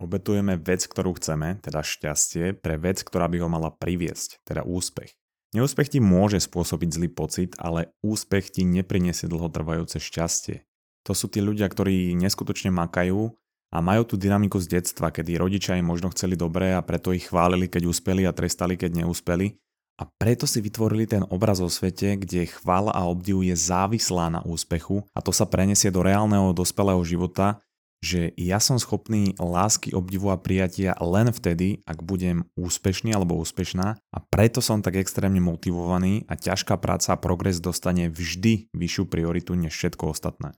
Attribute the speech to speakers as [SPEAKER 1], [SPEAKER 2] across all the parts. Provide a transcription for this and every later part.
[SPEAKER 1] obetujeme vec, ktorú chceme, teda šťastie, pre vec, ktorá by ho mala priviesť, teda úspech. Neúspech ti môže spôsobiť zlý pocit, ale úspech ti nepriniesie dlhotrvajúce šťastie. To sú tí ľudia, ktorí neskutočne makajú a majú tú dynamiku z detstva, kedy rodičia im možno chceli dobre a preto ich chválili, keď úspeli a trestali, keď neúspeli. A preto si vytvorili ten obraz o svete, kde chvála a obdiv je závislá na úspechu a to sa prenesie do reálneho dospelého života, že ja som schopný lásky, obdivu a prijatia len vtedy, ak budem úspešný alebo úspešná a preto som tak extrémne motivovaný a ťažká práca a progres dostane vždy vyššiu prioritu než všetko ostatné.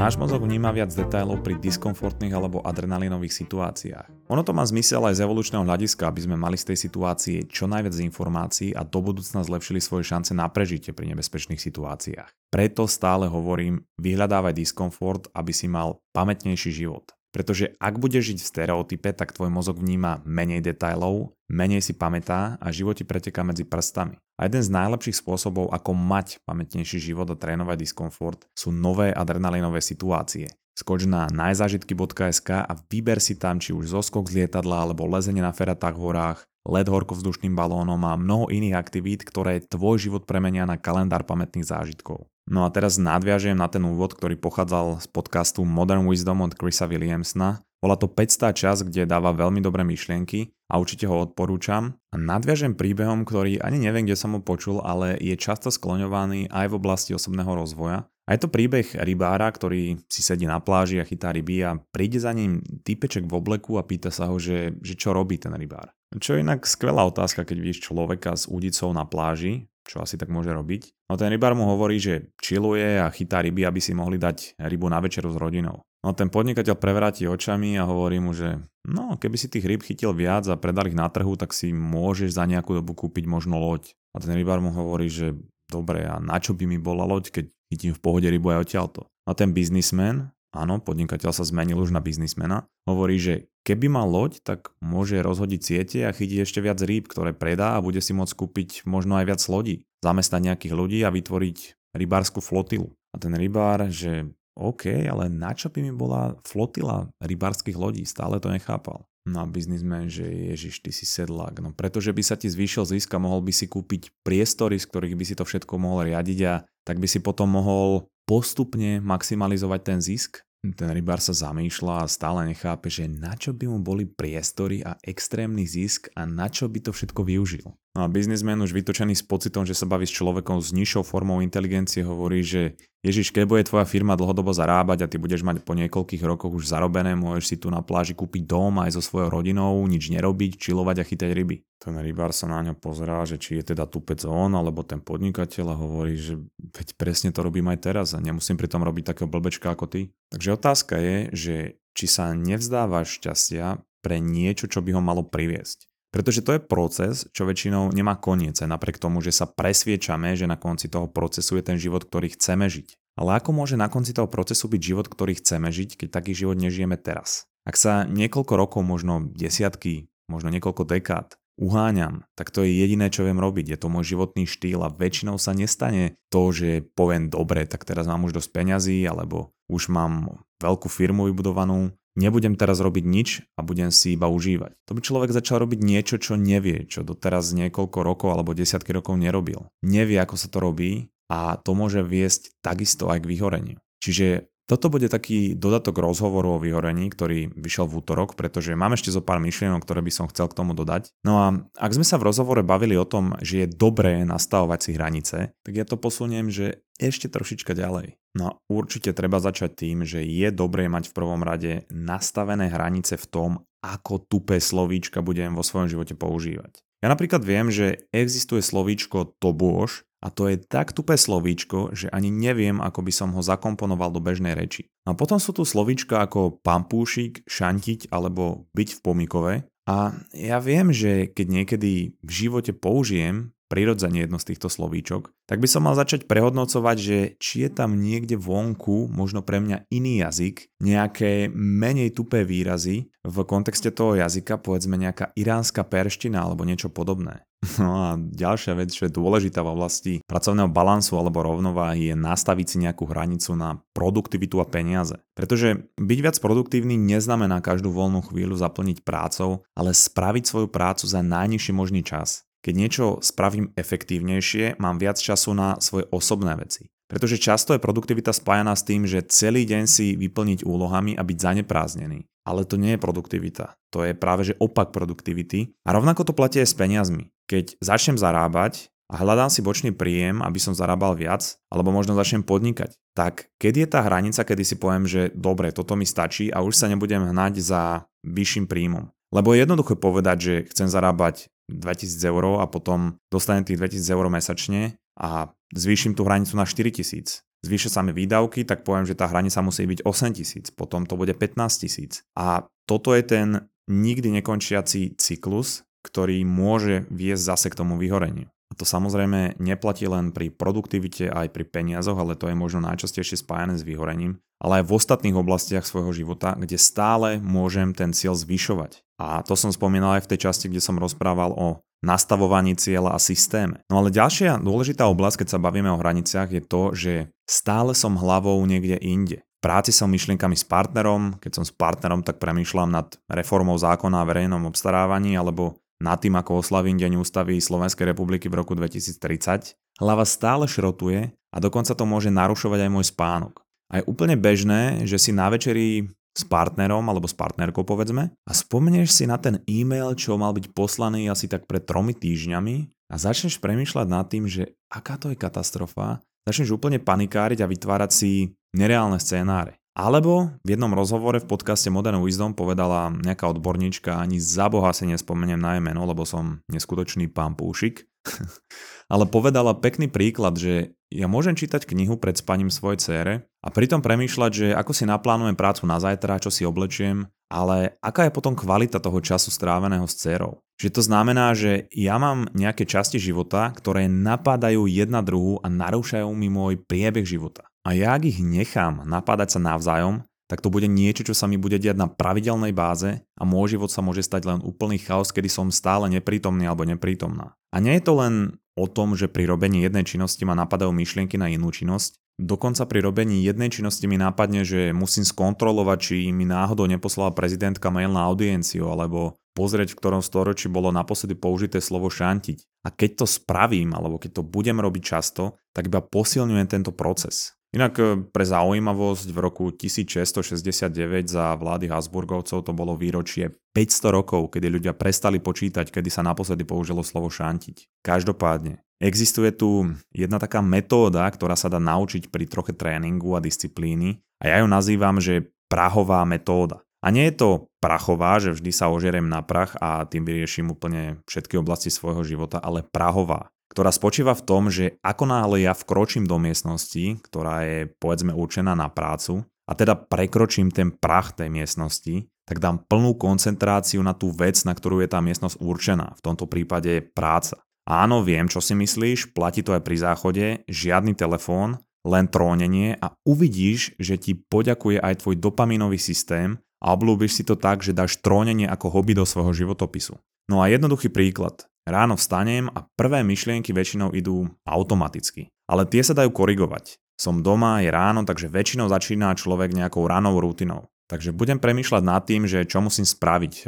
[SPEAKER 1] Náš mozog vníma viac detailov pri diskomfortných alebo adrenalinových situáciách. Ono to má zmysel aj z evolučného hľadiska, aby sme mali z tej situácie čo najviac informácií a do budúcna zlepšili svoje šance na prežitie pri nebezpečných situáciách. Preto stále hovorím, vyhľadávaj diskomfort, aby si mal pamätnejší život. Pretože ak budeš žiť v stereotype, tak tvoj mozog vníma menej detailov, menej si pamätá a život ti preteká medzi prstami. A jeden z najlepších spôsobov, ako mať pamätnejší život a trénovať diskomfort, sú nové adrenalinové situácie. Skoč na najzážitky.sk a vyber si tam či už zoskok z lietadla alebo lezenie na feratách v horách, let horkovzdušným balónom a mnoho iných aktivít, ktoré tvoj život premenia na kalendár pamätných zážitkov. No a teraz nadviažem na ten úvod, ktorý pochádzal z podcastu Modern Wisdom od Chrisa Williamsona bola to 500 čas, kde dáva veľmi dobré myšlienky a určite ho odporúčam. A nadviažem príbehom, ktorý ani neviem, kde som ho počul, ale je často skloňovaný aj v oblasti osobného rozvoja. A je to príbeh rybára, ktorý si sedí na pláži a chytá ryby a príde za ním typeček v obleku a pýta sa ho, že, že čo robí ten rybár. Čo je inak skvelá otázka, keď vidíš človeka s údicou na pláži, čo asi tak môže robiť. No ten rybár mu hovorí, že čiluje a chytá ryby, aby si mohli dať rybu na večeru s rodinou. No ten podnikateľ prevráti očami a hovorí mu, že no, keby si tých ryb chytil viac a predal ich na trhu, tak si môžeš za nejakú dobu kúpiť možno loď. A ten rybár mu hovorí, že dobre, a na čo by mi bola loď, keď chytím v pohode rybu aj odtiaľto. A ten biznismen, áno, podnikateľ sa zmenil už na biznismena, hovorí, že keby mal loď, tak môže rozhodiť siete a chytiť ešte viac rýb, ktoré predá a bude si môcť kúpiť možno aj viac lodí. Zamestnať nejakých ľudí a vytvoriť rybárskú flotilu. A ten rybár, že OK, ale na čo by mi bola flotila rybárskych lodí? Stále to nechápal. No a biznismen, že ježiš, ty si sedlák. No pretože by sa ti zvýšil zisk a mohol by si kúpiť priestory, z ktorých by si to všetko mohol riadiť a tak by si potom mohol postupne maximalizovať ten zisk ten rybár sa zamýšľa a stále nechápe, že na čo by mu boli priestory a extrémny zisk a na čo by to všetko využil. A biznismen už vytočený s pocitom, že sa baví s človekom s nižšou formou inteligencie hovorí, že Ježiš, keď bude tvoja firma dlhodobo zarábať a ty budeš mať po niekoľkých rokoch už zarobené, môžeš si tu na pláži kúpiť dom aj so svojou rodinou, nič nerobiť, čilovať a chytať ryby. Ten rybár sa na ňo pozerá, že či je teda tupec on alebo ten podnikateľ a hovorí, že veď presne to robím aj teraz a nemusím pri tom robiť takého blbečka ako ty. Takže otázka je, že či sa nevzdávaš šťastia pre niečo, čo by ho malo priviesť. Pretože to je proces, čo väčšinou nemá koniec, napriek tomu, že sa presviečame, že na konci toho procesu je ten život, ktorý chceme žiť. Ale ako môže na konci toho procesu byť život, ktorý chceme žiť, keď taký život nežijeme teraz? Ak sa niekoľko rokov, možno desiatky, možno niekoľko dekád uháňam, tak to je jediné, čo viem robiť. Je to môj životný štýl a väčšinou sa nestane to, že poviem dobre, tak teraz mám už dosť peňazí, alebo už mám veľkú firmu vybudovanú, nebudem teraz robiť nič a budem si iba užívať. To by človek začal robiť niečo, čo nevie, čo doteraz niekoľko rokov alebo desiatky rokov nerobil. Nevie, ako sa to robí a to môže viesť takisto aj k vyhoreniu. Čiže toto bude taký dodatok rozhovoru o vyhorení, ktorý vyšiel v útorok, pretože mám ešte zo pár myšlienok, ktoré by som chcel k tomu dodať. No a ak sme sa v rozhovore bavili o tom, že je dobré nastavovať si hranice, tak ja to posuniem, že ešte trošička ďalej. No a určite treba začať tým, že je dobré mať v prvom rade nastavené hranice v tom, ako tupé slovíčka budem vo svojom živote používať. Ja napríklad viem, že existuje slovíčko to bôž, a to je tak tupé slovíčko, že ani neviem, ako by som ho zakomponoval do bežnej reči. A potom sú tu slovíčka ako pampúšik, šantiť alebo byť v pomikove. A ja viem, že keď niekedy v živote použijem prirodzene jedno z týchto slovíčok, tak by som mal začať prehodnocovať, že či je tam niekde vonku, možno pre mňa iný jazyk, nejaké menej tupé výrazy v kontexte toho jazyka, povedzme nejaká iránska perština alebo niečo podobné. No a ďalšia vec, čo je dôležitá v oblasti pracovného balansu alebo rovnováhy je nastaviť si nejakú hranicu na produktivitu a peniaze. Pretože byť viac produktívny neznamená každú voľnú chvíľu zaplniť prácou, ale spraviť svoju prácu za najnižší možný čas. Keď niečo spravím efektívnejšie, mám viac času na svoje osobné veci. Pretože často je produktivita spájaná s tým, že celý deň si vyplniť úlohami a byť zanepráznený. Ale to nie je produktivita. To je práve že opak produktivity. A rovnako to platí aj s peniazmi. Keď začnem zarábať a hľadám si bočný príjem, aby som zarábal viac, alebo možno začnem podnikať, tak keď je tá hranica, kedy si poviem, že dobre, toto mi stačí a už sa nebudem hnať za vyšším príjmom. Lebo je jednoduché povedať, že chcem zarábať 2000 eur a potom dostanem tých 2000 eur mesačne a zvýšim tú hranicu na 4000. Zvýšia sa mi výdavky, tak poviem, že tá hranica musí byť 8000, potom to bude 15000. A toto je ten nikdy nekončiaci cyklus, ktorý môže viesť zase k tomu vyhoreniu. A to samozrejme neplatí len pri produktivite aj pri peniazoch, ale to je možno najčastejšie spájane s vyhorením, ale aj v ostatných oblastiach svojho života, kde stále môžem ten cieľ zvyšovať. A to som spomínal aj v tej časti, kde som rozprával o nastavovaní cieľa a systéme. No ale ďalšia dôležitá oblasť, keď sa bavíme o hraniciach, je to, že stále som hlavou niekde inde. V práci som myšlienkami s partnerom, keď som s partnerom, tak premýšľam nad reformou zákona o verejnom obstarávaní alebo nad tým, ako oslavím Deň ústavy Slovenskej republiky v roku 2030. Hlava stále šrotuje a dokonca to môže narušovať aj môj spánok. A je úplne bežné, že si na večeri s partnerom alebo s partnerkou povedzme. A spomenieš si na ten e-mail, čo mal byť poslaný asi tak pred tromi týždňami? A začneš premýšľať nad tým, že aká to je katastrofa, začneš úplne panikáriť a vytvárať si nereálne scénáre. Alebo v jednom rozhovore v podcaste Modern Wisdom povedala nejaká odborníčka, ani za boha si nespomeniem na jej meno, lebo som neskutočný pán Púšik, ale povedala pekný príklad, že ja môžem čítať knihu pred spaním svojej cére a pritom premýšľať, že ako si naplánujem prácu na zajtra, čo si oblečiem, ale aká je potom kvalita toho času stráveného s dcerou. Že to znamená, že ja mám nejaké časti života, ktoré napadajú jedna druhu a narúšajú mi môj priebeh života. A ja ak ich nechám napádať sa navzájom, tak to bude niečo, čo sa mi bude diať na pravidelnej báze a môj život sa môže stať len úplný chaos, kedy som stále neprítomný alebo neprítomná. A nie je to len o tom, že pri robení jednej činnosti ma napadajú myšlienky na inú činnosť, Dokonca pri robení jednej činnosti mi nápadne, že musím skontrolovať, či mi náhodou neposlala prezidentka mail na audienciu, alebo pozrieť, v ktorom storočí bolo naposledy použité slovo šantiť. A keď to spravím, alebo keď to budem robiť často, tak iba posilňujem tento proces. Inak e, pre zaujímavosť v roku 1669 za vlády Habsburgovcov to bolo výročie 500 rokov, kedy ľudia prestali počítať, kedy sa naposledy použilo slovo šantiť. Každopádne, existuje tu jedna taká metóda, ktorá sa dá naučiť pri troche tréningu a disciplíny a ja ju nazývam, že prahová metóda. A nie je to prachová, že vždy sa ožeriem na prach a tým vyrieším úplne všetky oblasti svojho života, ale prahová ktorá spočíva v tom, že ako náhle ja vkročím do miestnosti, ktorá je povedzme určená na prácu, a teda prekročím ten prach tej miestnosti, tak dám plnú koncentráciu na tú vec, na ktorú je tá miestnosť určená. V tomto prípade práca. Áno, viem, čo si myslíš, platí to aj pri záchode, žiadny telefón, len trónenie a uvidíš, že ti poďakuje aj tvoj dopaminový systém a oblúbiš si to tak, že dáš trónenie ako hobby do svojho životopisu. No a jednoduchý príklad. Ráno vstanem a prvé myšlienky väčšinou idú automaticky. Ale tie sa dajú korigovať. Som doma, je ráno, takže väčšinou začína človek nejakou ranou rutinou. Takže budem premýšľať nad tým, že čo musím spraviť.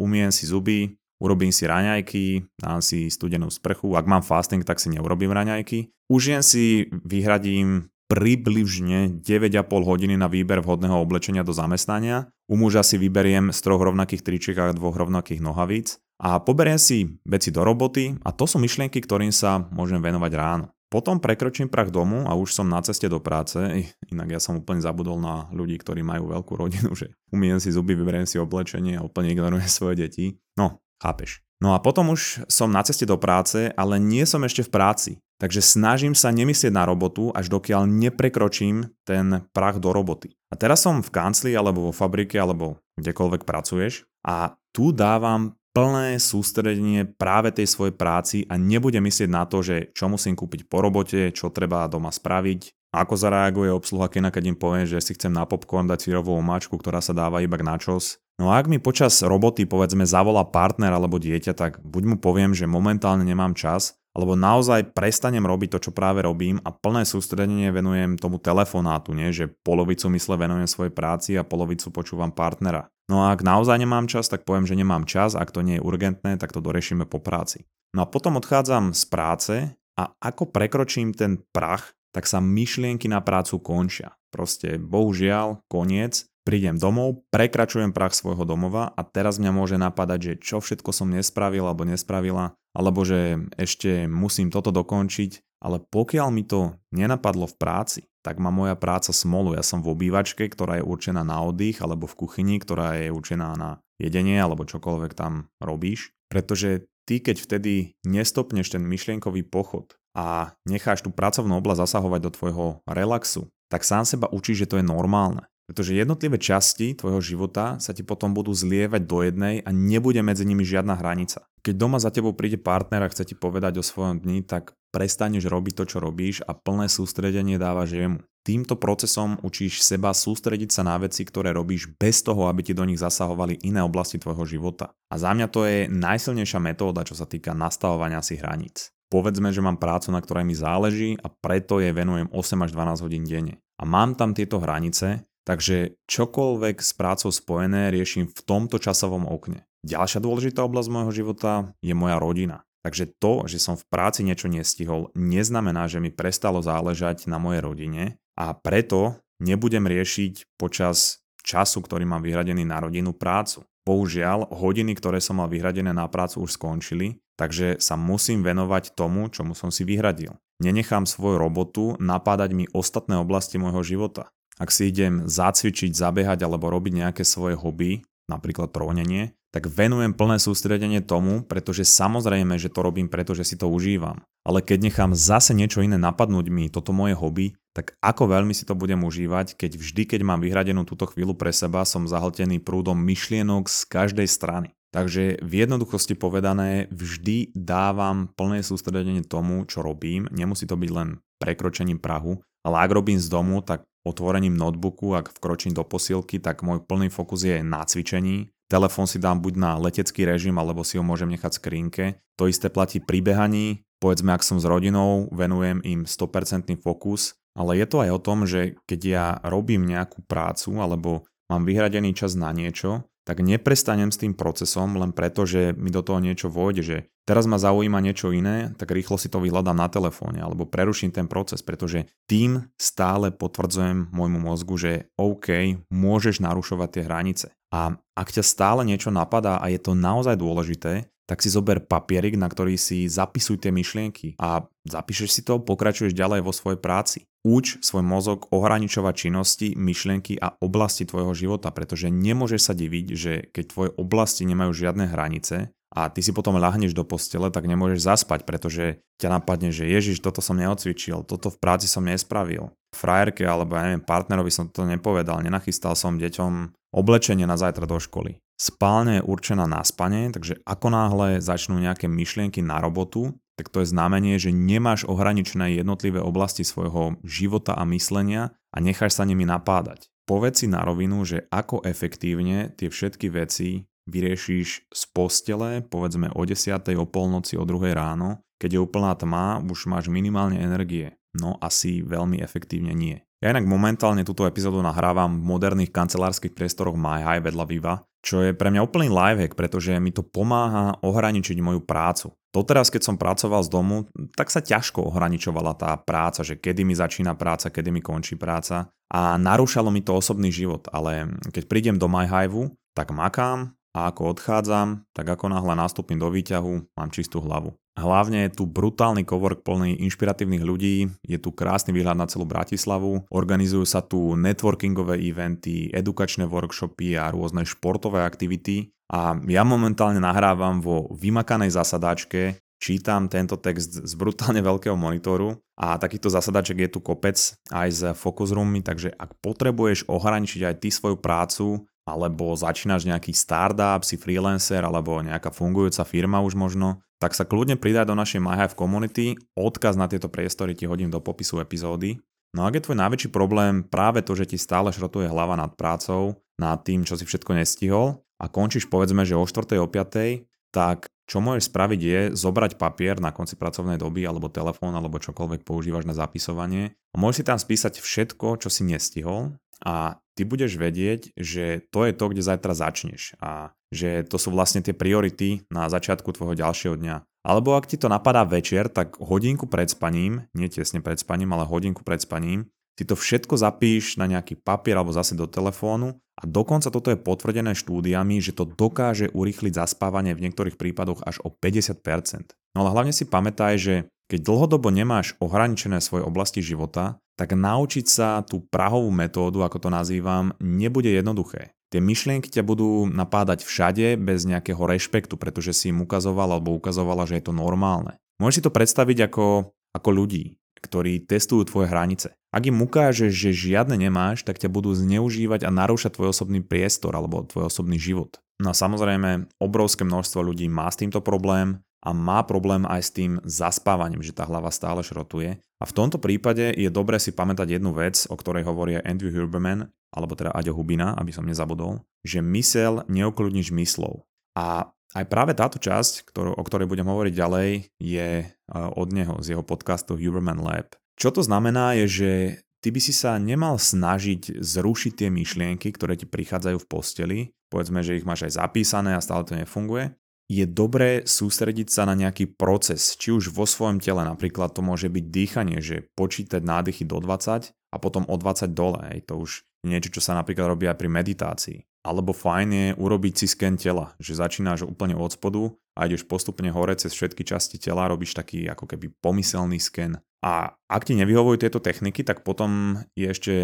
[SPEAKER 1] Umiem si zuby, urobím si raňajky, dám si studenú sprchu, ak mám fasting, tak si neurobím raňajky. Užijem si, vyhradím približne 9,5 hodiny na výber vhodného oblečenia do zamestnania. U muža si vyberiem z troch rovnakých tričiek a dvoch rovnakých nohavíc a poberiem si veci do roboty a to sú myšlienky, ktorým sa môžem venovať ráno. Potom prekročím prach domu a už som na ceste do práce, inak ja som úplne zabudol na ľudí, ktorí majú veľkú rodinu, že umiem si zuby, vyberiem si oblečenie a úplne ignorujem svoje deti. No, chápeš. No a potom už som na ceste do práce, ale nie som ešte v práci. Takže snažím sa nemyslieť na robotu, až dokiaľ neprekročím ten prach do roboty. A teraz som v kancli, alebo vo fabrike, alebo kdekoľvek pracuješ a tu dávam plné sústredenie práve tej svojej práci a nebudem myslieť na to, že čo musím kúpiť po robote, čo treba doma spraviť, ako zareaguje obsluha kina, keď im poviem, že si chcem na popcorn dať sírovú omáčku, ktorá sa dáva iba k načos. No a ak mi počas roboty povedzme zavolá partner alebo dieťa, tak buď mu poviem, že momentálne nemám čas, alebo naozaj prestanem robiť to, čo práve robím a plné sústredenie venujem tomu telefonátu, nie? že polovicu mysle venujem svojej práci a polovicu počúvam partnera. No a ak naozaj nemám čas, tak poviem, že nemám čas, ak to nie je urgentné, tak to doriešime po práci. No a potom odchádzam z práce a ako prekročím ten prach, tak sa myšlienky na prácu končia. Proste bohužiaľ, koniec, prídem domov, prekračujem prach svojho domova a teraz mňa môže napadať, že čo všetko som nespravil alebo nespravila, alebo že ešte musím toto dokončiť, ale pokiaľ mi to nenapadlo v práci, tak má moja práca smolu. Ja som v obývačke, ktorá je určená na oddych, alebo v kuchyni, ktorá je určená na jedenie, alebo čokoľvek tam robíš. Pretože ty, keď vtedy nestopneš ten myšlienkový pochod a necháš tú pracovnú oblasť zasahovať do tvojho relaxu, tak sám seba učíš, že to je normálne. Pretože jednotlivé časti tvojho života sa ti potom budú zlievať do jednej a nebude medzi nimi žiadna hranica. Keď doma za tebou príde partner a chce ti povedať o svojom dni, tak prestaneš robiť to, čo robíš a plné sústredenie dávaš jemu. Týmto procesom učíš seba sústrediť sa na veci, ktoré robíš bez toho, aby ti do nich zasahovali iné oblasti tvojho života. A za mňa to je najsilnejšia metóda, čo sa týka nastavovania si hraníc. Povedzme, že mám prácu, na ktorej mi záleží a preto je venujem 8 až 12 hodín denne. A mám tam tieto hranice, Takže čokoľvek s prácou spojené riešim v tomto časovom okne. Ďalšia dôležitá oblasť môjho života je moja rodina. Takže to, že som v práci niečo nestihol, neznamená, že mi prestalo záležať na mojej rodine a preto nebudem riešiť počas času, ktorý mám vyhradený na rodinu prácu. Bohužiaľ, hodiny, ktoré som mal vyhradené na prácu už skončili, takže sa musím venovať tomu, čomu som si vyhradil. Nenechám svoju robotu napádať mi ostatné oblasti môjho života. Ak si idem zacvičiť, zabehať alebo robiť nejaké svoje hobby, napríklad trónenie, tak venujem plné sústredenie tomu, pretože samozrejme, že to robím preto, že si to užívam. Ale keď nechám zase niečo iné napadnúť mi, toto moje hobby, tak ako veľmi si to budem užívať, keď vždy, keď mám vyhradenú túto chvíľu pre seba, som zahltený prúdom myšlienok z každej strany. Takže v jednoduchosti povedané, vždy dávam plné sústredenie tomu, čo robím. Nemusí to byť len prekročením Prahu, ale ak robím z domu, tak otvorením notebooku, ak vkročím do posilky, tak môj plný fokus je na cvičení. Telefón si dám buď na letecký režim, alebo si ho môžem nechať v skrinke. To isté platí pri behaní. Povedzme, ak som s rodinou, venujem im 100% fokus, ale je to aj o tom, že keď ja robím nejakú prácu alebo mám vyhradený čas na niečo, tak neprestanem s tým procesom len preto, že mi do toho niečo vôjde, že teraz ma zaujíma niečo iné, tak rýchlo si to vyhľadám na telefóne alebo preruším ten proces, pretože tým stále potvrdzujem môjmu mozgu, že OK, môžeš narušovať tie hranice. A ak ťa stále niečo napadá a je to naozaj dôležité, tak si zober papierik, na ktorý si zapisuj tie myšlienky a zapíšeš si to, pokračuješ ďalej vo svojej práci. Uč svoj mozog ohraničovať činnosti, myšlienky a oblasti tvojho života, pretože nemôžeš sa diviť, že keď tvoje oblasti nemajú žiadne hranice a ty si potom ľahneš do postele, tak nemôžeš zaspať, pretože ťa napadne, že ježiš, toto som neocvičil, toto v práci som nespravil. Frajerke alebo ja neviem, partnerovi som to nepovedal, nenachystal som deťom oblečenie na zajtra do školy. Spálne je určená na spanie, takže ako náhle začnú nejaké myšlienky na robotu, tak to je znamenie, že nemáš ohraničené jednotlivé oblasti svojho života a myslenia a necháš sa nimi napádať. Povedz si na rovinu, že ako efektívne tie všetky veci vyriešiš z postele, povedzme o 10. o polnoci, o 2. ráno, keď je úplná tma, už máš minimálne energie. No asi veľmi efektívne nie. Ja inak momentálne túto epizódu nahrávam v moderných kancelárskych priestoroch MyHigh vedľa Viva, čo je pre mňa úplný lifehack, pretože mi to pomáha ohraničiť moju prácu. Doteraz, keď som pracoval z domu, tak sa ťažko ohraničovala tá práca, že kedy mi začína práca, kedy mi končí práca a narúšalo mi to osobný život, ale keď prídem do MyHive, tak makám a ako odchádzam, tak ako náhle nastúpim do výťahu, mám čistú hlavu. Hlavne je tu brutálny cowork plný inšpiratívnych ľudí, je tu krásny výhľad na celú Bratislavu, organizujú sa tu networkingové eventy, edukačné workshopy a rôzne športové aktivity. A ja momentálne nahrávam vo vymakanej zasadačke, čítam tento text z brutálne veľkého monitoru a takýchto zasadaček je tu kopec aj s focus roommi, takže ak potrebuješ ohraničiť aj ty svoju prácu alebo začínaš nejaký startup, si freelancer alebo nejaká fungujúca firma už možno, tak sa kľudne pridaj do našej MyHive community, odkaz na tieto priestory ti hodím do popisu epizódy. No a ak je tvoj najväčší problém práve to, že ti stále šrotuje hlava nad prácou, nad tým, čo si všetko nestihol a končíš povedzme, že o 4. o 5. tak čo môžeš spraviť je zobrať papier na konci pracovnej doby alebo telefón alebo čokoľvek používaš na zapisovanie môžeš si tam spísať všetko, čo si nestihol a ty budeš vedieť, že to je to, kde zajtra začneš a že to sú vlastne tie priority na začiatku tvojho ďalšieho dňa. Alebo ak ti to napadá večer, tak hodinku pred spaním, nie tesne pred spaním, ale hodinku pred spaním, ty to všetko zapíš na nejaký papier alebo zase do telefónu a dokonca toto je potvrdené štúdiami, že to dokáže urýchliť zaspávanie v niektorých prípadoch až o 50%. No ale hlavne si pamätaj, že keď dlhodobo nemáš ohraničené svoje oblasti života, tak naučiť sa tú prahovú metódu, ako to nazývam, nebude jednoduché. Tie myšlienky ťa budú napádať všade bez nejakého rešpektu, pretože si im ukazoval alebo ukazovala, že je to normálne. Môžeš si to predstaviť ako, ako ľudí ktorí testujú tvoje hranice. Ak im ukážeš, že žiadne nemáš, tak ťa budú zneužívať a narúšať tvoj osobný priestor alebo tvoj osobný život. No a samozrejme, obrovské množstvo ľudí má s týmto problém a má problém aj s tým zaspávaním, že tá hlava stále šrotuje. A v tomto prípade je dobré si pamätať jednu vec, o ktorej hovorí Andrew Huberman, alebo teda Aďo Hubina, aby som nezabudol, že mysel neokľudníš myslou. A aj práve táto časť, ktorú, o ktorej budem hovoriť ďalej, je e, od neho, z jeho podcastu Huberman Lab. Čo to znamená je, že ty by si sa nemal snažiť zrušiť tie myšlienky, ktoré ti prichádzajú v posteli, povedzme, že ich máš aj zapísané a stále to nefunguje, je dobré sústrediť sa na nejaký proces, či už vo svojom tele, napríklad to môže byť dýchanie, že počítať nádychy do 20 a potom o 20 dole, to už niečo, čo sa napríklad robí aj pri meditácii. Alebo fajn je urobiť si sken tela, že začínaš úplne od spodu a ideš postupne hore cez všetky časti tela, robíš taký ako keby pomyselný sken. A ak ti nevyhovujú tieto techniky, tak potom je ešte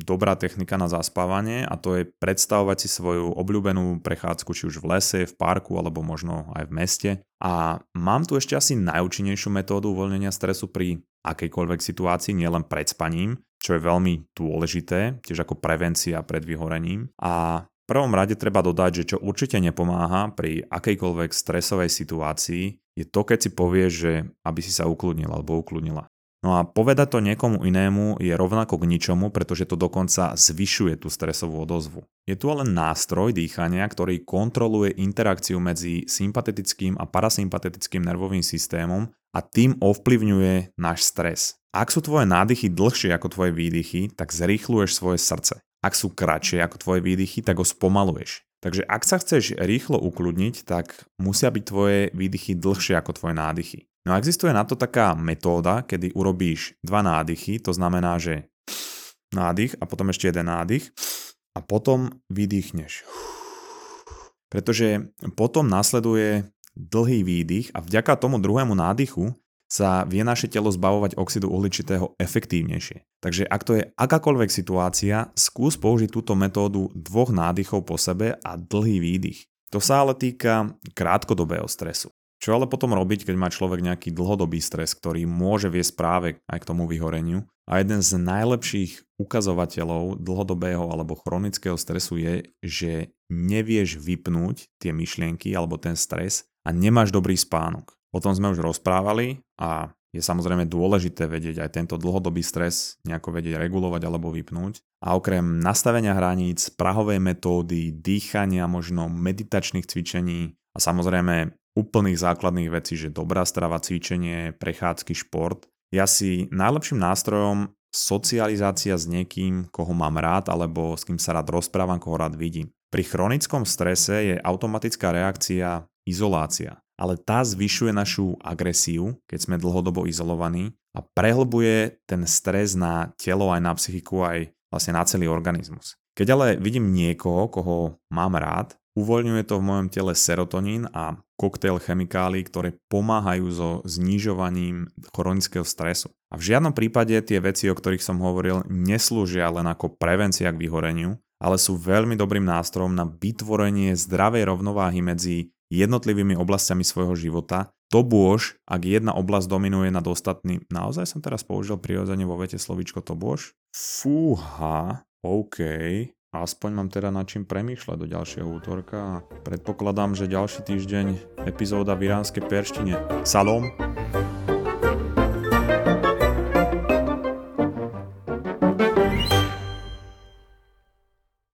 [SPEAKER 1] dobrá technika na zaspávanie a to je predstavovať si svoju obľúbenú prechádzku či už v lese, v parku alebo možno aj v meste. A mám tu ešte asi najúčinnejšiu metódu uvoľnenia stresu pri akejkoľvek situácii, nielen pred spaním, čo je veľmi dôležité, tiež ako prevencia pred vyhorením. A prvom rade treba dodať, že čo určite nepomáha pri akejkoľvek stresovej situácii, je to, keď si povieš, že aby si sa ukludnil alebo ukludnila. No a povedať to niekomu inému je rovnako k ničomu, pretože to dokonca zvyšuje tú stresovú odozvu. Je tu len nástroj dýchania, ktorý kontroluje interakciu medzi sympatetickým a parasympatetickým nervovým systémom a tým ovplyvňuje náš stres. Ak sú tvoje nádychy dlhšie ako tvoje výdychy, tak zrýchluješ svoje srdce. Ak sú kratšie ako tvoje výdychy, tak ho spomaluješ. Takže ak sa chceš rýchlo ukludniť, tak musia byť tvoje výdychy dlhšie ako tvoje nádychy. No a existuje na to taká metóda, kedy urobíš dva nádychy, to znamená, že nádych a potom ešte jeden nádych a potom vydýchneš. Pretože potom nasleduje dlhý výdych a vďaka tomu druhému nádychu sa vie naše telo zbavovať oxidu uhličitého efektívnejšie. Takže ak to je akákoľvek situácia, skús použiť túto metódu dvoch nádychov po sebe a dlhý výdych. To sa ale týka krátkodobého stresu. Čo ale potom robiť, keď má človek nejaký dlhodobý stres, ktorý môže viesť práve aj k tomu vyhoreniu? A jeden z najlepších ukazovateľov dlhodobého alebo chronického stresu je, že nevieš vypnúť tie myšlienky alebo ten stres a nemáš dobrý spánok. O tom sme už rozprávali a je samozrejme dôležité vedieť aj tento dlhodobý stres nejako vedieť regulovať alebo vypnúť. A okrem nastavenia hraníc, prahovej metódy, dýchania, možno meditačných cvičení a samozrejme úplných základných vecí, že dobrá strava, cvičenie, prechádzky, šport, ja si najlepším nástrojom socializácia s niekým, koho mám rád alebo s kým sa rád rozprávam, koho rád vidím. Pri chronickom strese je automatická reakcia izolácia ale tá zvyšuje našu agresiu, keď sme dlhodobo izolovaní a prehlbuje ten stres na telo aj na psychiku, aj vlastne na celý organizmus. Keď ale vidím niekoho, koho mám rád, uvoľňuje to v mojom tele serotonín a koktejl chemikálií, ktoré pomáhajú so znižovaním chronického stresu. A v žiadnom prípade tie veci, o ktorých som hovoril, neslúžia len ako prevencia k vyhoreniu, ale sú veľmi dobrým nástrojom na vytvorenie zdravej rovnováhy medzi jednotlivými oblastiami svojho života. To bôž, ak jedna oblasť dominuje nad ostatným. Naozaj som teraz použil prirodzene vo vete slovíčko to bôž? Fúha, OK. Aspoň mám teda nad čím premýšľať do ďalšieho útorka a predpokladám, že ďalší týždeň epizóda v iránskej perštine. Salom!